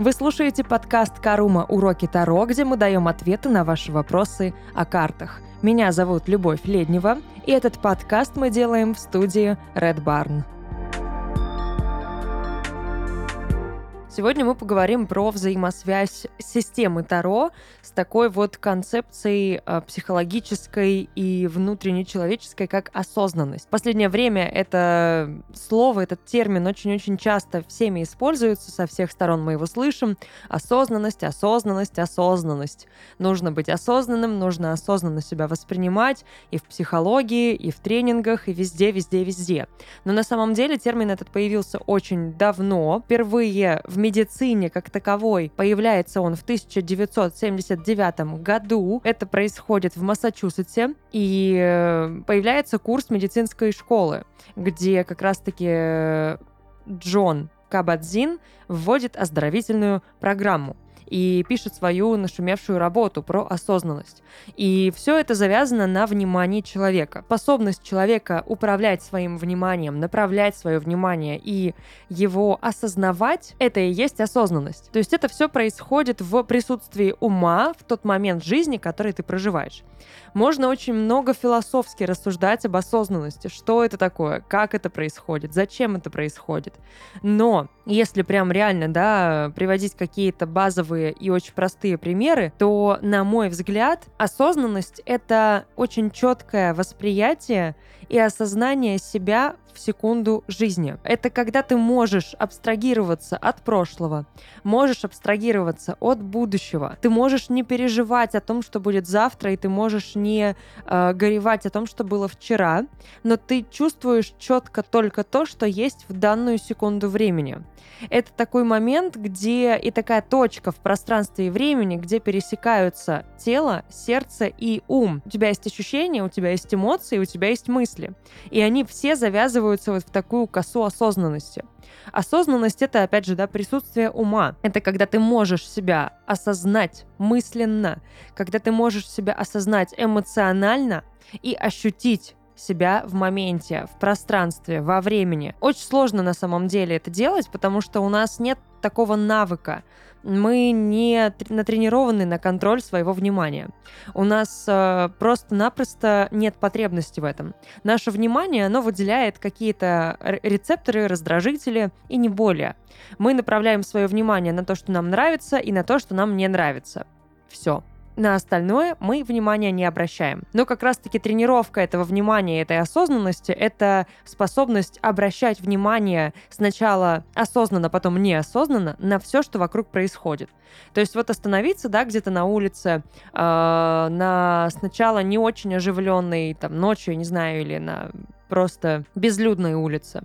Вы слушаете подкаст «Карума. Уроки Таро», где мы даем ответы на ваши вопросы о картах. Меня зовут Любовь Леднева, и этот подкаст мы делаем в студии Red Barn. Сегодня мы поговорим про взаимосвязь системы Таро с такой вот концепцией э, психологической и внутренней человеческой, как осознанность. В последнее время это слово, этот термин очень-очень часто всеми используется, со всех сторон мы его слышим. Осознанность, осознанность, осознанность. Нужно быть осознанным, нужно осознанно себя воспринимать и в психологии, и в тренингах, и везде, везде, везде. Но на самом деле термин этот появился очень давно. Впервые в медицине как таковой появляется он в 1979 году. Это происходит в Массачусетсе. И э, появляется курс медицинской школы, где как раз-таки э, Джон Кабадзин вводит оздоровительную программу и пишет свою нашумевшую работу про осознанность. И все это завязано на внимании человека. Способность человека управлять своим вниманием, направлять свое внимание и его осознавать, это и есть осознанность. То есть это все происходит в присутствии ума в тот момент жизни, который ты проживаешь. Можно очень много философски рассуждать об осознанности, что это такое, как это происходит, зачем это происходит. Но если прям реально, да, приводить какие-то базовые и очень простые примеры, то, на мой взгляд, осознанность — это очень четкое восприятие и осознание себя в секунду жизни. Это когда ты можешь абстрагироваться от прошлого, можешь абстрагироваться от будущего. Ты можешь не переживать о том, что будет завтра, и ты можешь не э, горевать о том, что было вчера, но ты чувствуешь четко только то, что есть в данную секунду времени. Это такой момент, где и такая точка в пространстве и времени, где пересекаются тело, сердце и ум. У тебя есть ощущения, у тебя есть эмоции, у тебя есть мысли. И они все завязываются вот в такую косу осознанности. Осознанность — это, опять же, да, присутствие ума. Это когда ты можешь себя осознать мысленно, когда ты можешь себя осознать эмоционально и ощутить себя в моменте, в пространстве, во времени. Очень сложно на самом деле это делать, потому что у нас нет такого навыка. Мы не натренированы на контроль своего внимания. У нас э, просто-напросто нет потребности в этом. Наше внимание, оно выделяет какие-то рецепторы, раздражители и не более. Мы направляем свое внимание на то, что нам нравится, и на то, что нам не нравится. Все. На остальное мы внимания не обращаем. Но как раз-таки тренировка этого внимания, этой осознанности — это способность обращать внимание сначала осознанно, потом неосознанно на все, что вокруг происходит. То есть вот остановиться, да, где-то на улице, э, на сначала не очень оживленной, там, ночью, не знаю, или на просто безлюдной улице,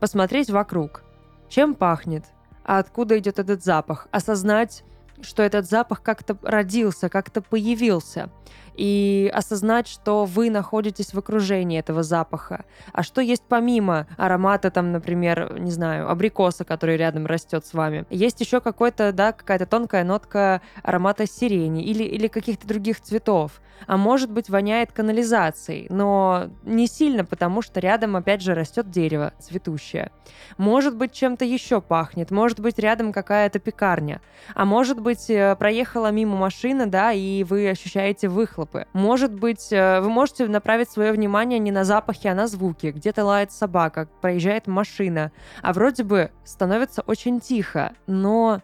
посмотреть вокруг, чем пахнет, а откуда идет этот запах, осознать что этот запах как-то родился, как-то появился и осознать, что вы находитесь в окружении этого запаха. А что есть помимо аромата, там, например, не знаю, абрикоса, который рядом растет с вами. Есть еще какой-то, да, какая-то тонкая нотка аромата сирени или, или каких-то других цветов. А может быть, воняет канализацией, но не сильно, потому что рядом, опять же, растет дерево цветущее. Может быть, чем-то еще пахнет, может быть, рядом какая-то пекарня. А может быть, э, проехала мимо машина, да, и вы ощущаете выхлоп выхлопы. Может быть, э, вы можете направить свое внимание не на запахи, а на звуки. Где-то лает собака, проезжает машина. А вроде бы становится очень тихо, но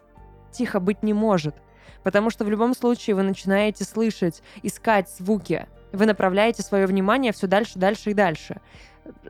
тихо быть не может. Потому что в любом случае вы начинаете слышать, искать звуки. Вы направляете свое внимание все дальше, дальше и дальше.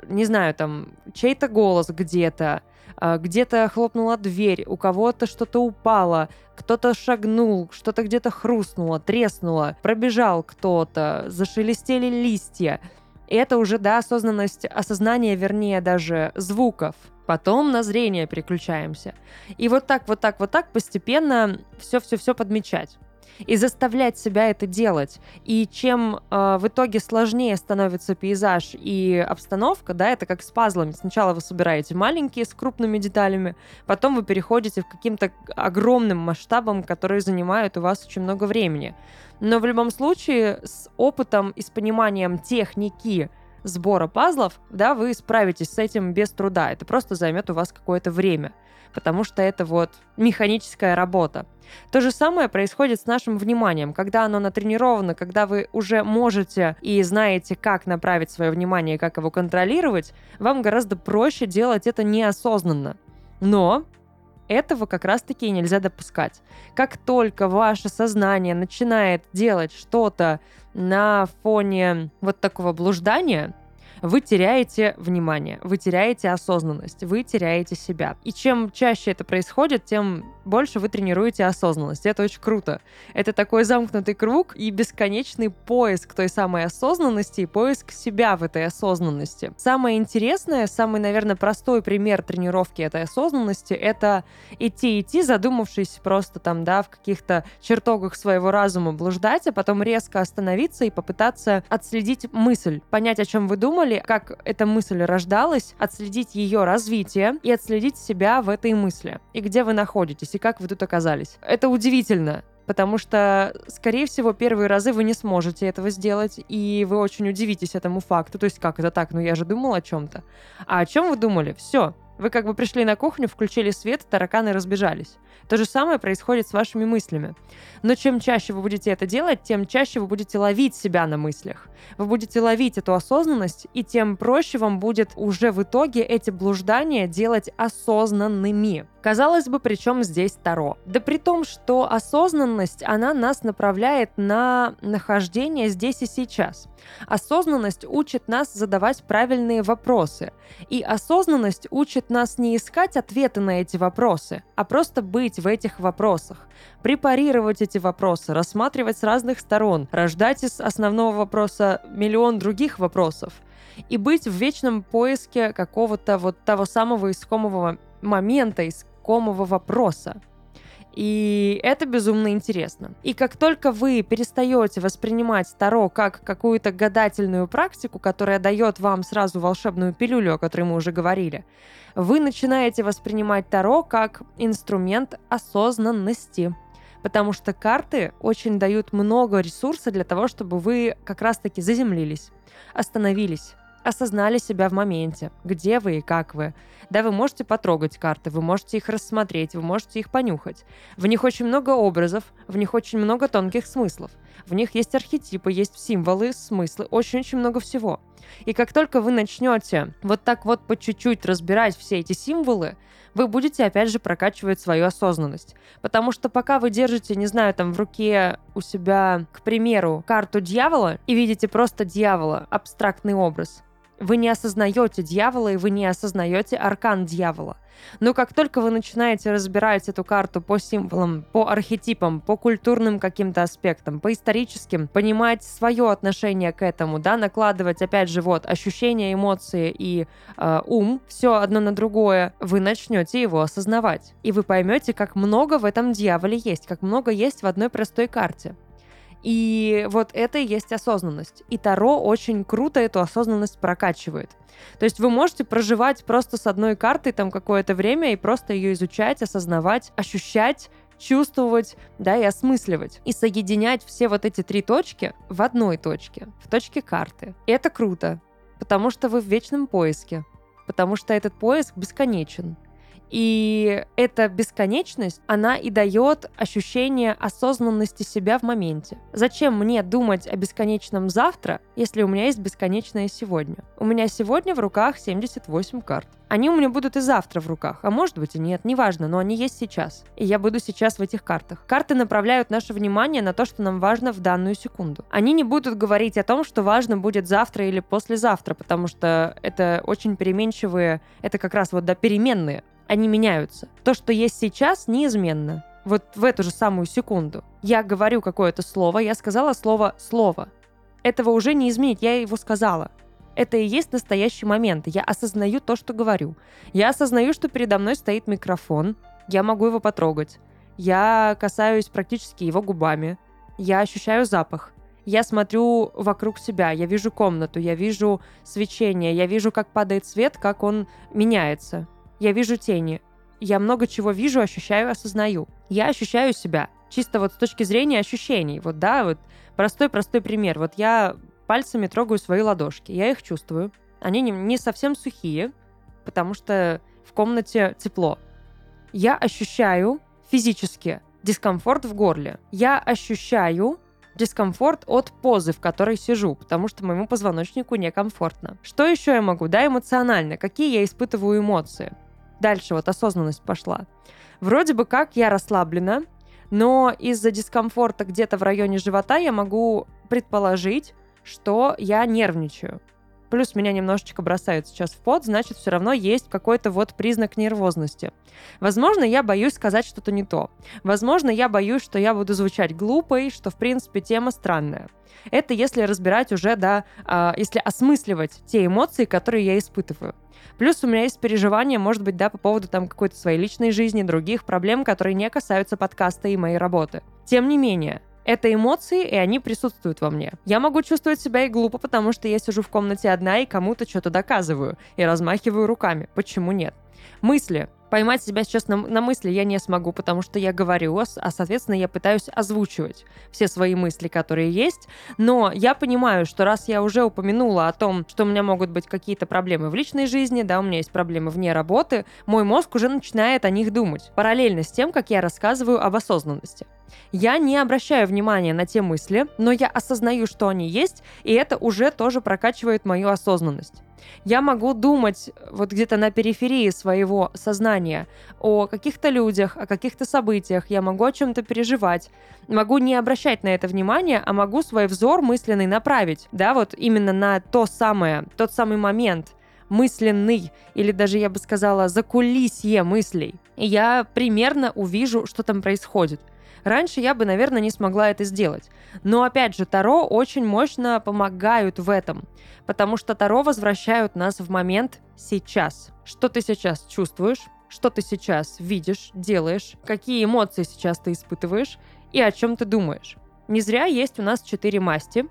Не знаю, там, чей-то голос где-то, а, где-то хлопнула дверь, у кого-то что-то упало, кто-то шагнул, что-то где-то хрустнуло, треснуло, пробежал кто-то, зашелестели листья. И это уже, да, осознанность, осознание, вернее, даже звуков. Потом на зрение переключаемся. И вот так, вот так, вот так постепенно все-все-все подмечать и заставлять себя это делать. И чем э, в итоге сложнее становится пейзаж и обстановка, да, это как с пазлами. Сначала вы собираете маленькие с крупными деталями, потом вы переходите к каким-то огромным масштабам, которые занимают у вас очень много времени. Но в любом случае с опытом и с пониманием техники сбора пазлов, да, вы справитесь с этим без труда. Это просто займет у вас какое-то время, потому что это вот механическая работа. То же самое происходит с нашим вниманием. Когда оно натренировано, когда вы уже можете и знаете, как направить свое внимание и как его контролировать, вам гораздо проще делать это неосознанно. Но этого как раз-таки нельзя допускать. Как только ваше сознание начинает делать что-то на фоне вот такого блуждания, вы теряете внимание, вы теряете осознанность, вы теряете себя. И чем чаще это происходит, тем больше вы тренируете осознанность. Это очень круто. Это такой замкнутый круг и бесконечный поиск той самой осознанности и поиск себя в этой осознанности. Самое интересное, самый, наверное, простой пример тренировки этой осознанности — это идти-идти, задумавшись просто там, да, в каких-то чертогах своего разума блуждать, а потом резко остановиться и попытаться отследить мысль, понять, о чем вы думали, как эта мысль рождалась, отследить ее развитие и отследить себя в этой мысли и где вы находитесь и как вы тут оказались. Это удивительно потому что, скорее всего, первые разы вы не сможете этого сделать, и вы очень удивитесь этому факту. То есть, как это так? Ну, я же думал о чем-то. А о чем вы думали? Все. Вы как бы пришли на кухню, включили свет, тараканы разбежались. То же самое происходит с вашими мыслями. Но чем чаще вы будете это делать, тем чаще вы будете ловить себя на мыслях. Вы будете ловить эту осознанность, и тем проще вам будет уже в итоге эти блуждания делать осознанными. Казалось бы, при чем здесь Таро? Да при том, что осознанность, она нас направляет на нахождение здесь и сейчас. Осознанность учит нас задавать правильные вопросы. И осознанность учит нас не искать ответы на эти вопросы, а просто быть в этих вопросах. Препарировать эти вопросы, рассматривать с разных сторон, рождать из основного вопроса миллион других вопросов и быть в вечном поиске какого-то вот того самого искомого момента, искомого вопроса. И это безумно интересно. И как только вы перестаете воспринимать Таро как какую-то гадательную практику, которая дает вам сразу волшебную пилюлю, о которой мы уже говорили, вы начинаете воспринимать Таро как инструмент осознанности. Потому что карты очень дают много ресурса для того, чтобы вы как раз-таки заземлились, остановились, осознали себя в моменте, где вы и как вы. Да, вы можете потрогать карты, вы можете их рассмотреть, вы можете их понюхать. В них очень много образов, в них очень много тонких смыслов. В них есть архетипы, есть символы, смыслы, очень-очень много всего. И как только вы начнете вот так вот по чуть-чуть разбирать все эти символы, вы будете опять же прокачивать свою осознанность. Потому что пока вы держите, не знаю, там в руке у себя, к примеру, карту дьявола и видите просто дьявола, абстрактный образ, вы не осознаете дьявола, и вы не осознаете аркан дьявола. Но как только вы начинаете разбирать эту карту по символам, по архетипам, по культурным каким-то аспектам, по историческим, понимать свое отношение к этому, да, накладывать, опять же, вот, ощущения, эмоции и э, ум, все одно на другое, вы начнете его осознавать. И вы поймете, как много в этом дьяволе есть, как много есть в одной простой карте. И вот это и есть осознанность. И Таро очень круто эту осознанность прокачивает. То есть вы можете проживать просто с одной картой там какое-то время и просто ее изучать, осознавать, ощущать, чувствовать, да, и осмысливать. И соединять все вот эти три точки в одной точке, в точке карты. И это круто, потому что вы в вечном поиске, потому что этот поиск бесконечен. И эта бесконечность, она и дает ощущение осознанности себя в моменте. Зачем мне думать о бесконечном завтра, если у меня есть бесконечное сегодня? У меня сегодня в руках 78 карт. Они у меня будут и завтра в руках, а может быть и нет, неважно, но они есть сейчас. И я буду сейчас в этих картах. Карты направляют наше внимание на то, что нам важно в данную секунду. Они не будут говорить о том, что важно будет завтра или послезавтра, потому что это очень переменчивые, это как раз вот да, переменные они меняются. То, что есть сейчас, неизменно. Вот в эту же самую секунду. Я говорю какое-то слово, я сказала слово «слово». Этого уже не изменить, я его сказала. Это и есть настоящий момент. Я осознаю то, что говорю. Я осознаю, что передо мной стоит микрофон. Я могу его потрогать. Я касаюсь практически его губами. Я ощущаю запах. Я смотрю вокруг себя, я вижу комнату, я вижу свечение, я вижу, как падает свет, как он меняется. Я вижу тени. Я много чего вижу, ощущаю, осознаю. Я ощущаю себя. Чисто вот с точки зрения ощущений. Вот, да, вот простой-простой пример. Вот я пальцами трогаю свои ладошки. Я их чувствую. Они не, не совсем сухие, потому что в комнате тепло. Я ощущаю физически дискомфорт в горле. Я ощущаю дискомфорт от позы, в которой сижу, потому что моему позвоночнику некомфортно. Что еще я могу? Да, эмоционально. Какие я испытываю эмоции? Дальше вот осознанность пошла. Вроде бы как я расслаблена, но из-за дискомфорта где-то в районе живота я могу предположить, что я нервничаю плюс меня немножечко бросают сейчас в пот, значит, все равно есть какой-то вот признак нервозности. Возможно, я боюсь сказать что-то не то. Возможно, я боюсь, что я буду звучать глупой, что, в принципе, тема странная. Это если разбирать уже, да, э, если осмысливать те эмоции, которые я испытываю. Плюс у меня есть переживания, может быть, да, по поводу там какой-то своей личной жизни, других проблем, которые не касаются подкаста и моей работы. Тем не менее, это эмоции, и они присутствуют во мне. Я могу чувствовать себя и глупо, потому что я сижу в комнате одна и кому-то что-то доказываю и размахиваю руками. Почему нет? Мысли. Поймать себя сейчас на, на мысли я не смогу, потому что я говорю, а, соответственно, я пытаюсь озвучивать все свои мысли, которые есть. Но я понимаю, что раз я уже упомянула о том, что у меня могут быть какие-то проблемы в личной жизни, да, у меня есть проблемы вне работы, мой мозг уже начинает о них думать. Параллельно с тем, как я рассказываю об осознанности. Я не обращаю внимания на те мысли, но я осознаю, что они есть, и это уже тоже прокачивает мою осознанность. Я могу думать вот где-то на периферии своего сознания о каких-то людях, о каких-то событиях, я могу о чем-то переживать, могу не обращать на это внимания, а могу свой взор мысленный направить, да, вот именно на то самое, тот самый момент, мысленный, или даже, я бы сказала, закулисье мыслей. И я примерно увижу, что там происходит – Раньше я бы, наверное, не смогла это сделать. Но опять же, Таро очень мощно помогают в этом, потому что Таро возвращают нас в момент сейчас. Что ты сейчас чувствуешь, что ты сейчас видишь, делаешь, какие эмоции сейчас ты испытываешь и о чем ты думаешь. Не зря есть у нас четыре масти,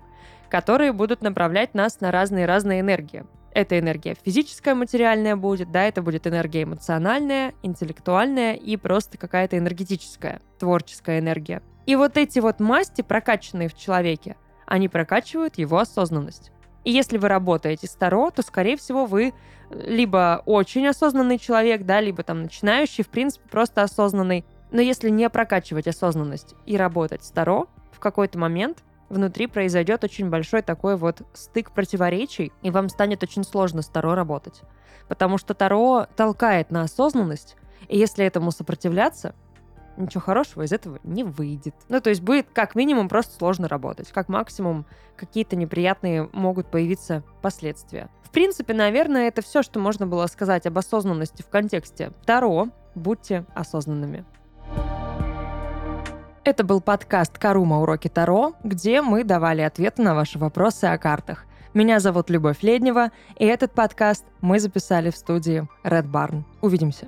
которые будут направлять нас на разные-разные энергии. Это энергия физическая, материальная будет, да, это будет энергия эмоциональная, интеллектуальная и просто какая-то энергетическая, творческая энергия. И вот эти вот масти, прокачанные в человеке, они прокачивают его осознанность. И если вы работаете с Таро, то, скорее всего, вы либо очень осознанный человек, да, либо там начинающий, в принципе, просто осознанный. Но если не прокачивать осознанность и работать с Таро, в какой-то момент внутри произойдет очень большой такой вот стык противоречий, и вам станет очень сложно с Таро работать. Потому что Таро толкает на осознанность, и если этому сопротивляться, ничего хорошего из этого не выйдет. Ну, то есть будет как минимум просто сложно работать, как максимум какие-то неприятные могут появиться последствия. В принципе, наверное, это все, что можно было сказать об осознанности в контексте Таро. Будьте осознанными. Это был подкаст «Карума. Уроки Таро», где мы давали ответы на ваши вопросы о картах. Меня зовут Любовь Леднева, и этот подкаст мы записали в студии Red Barn. Увидимся.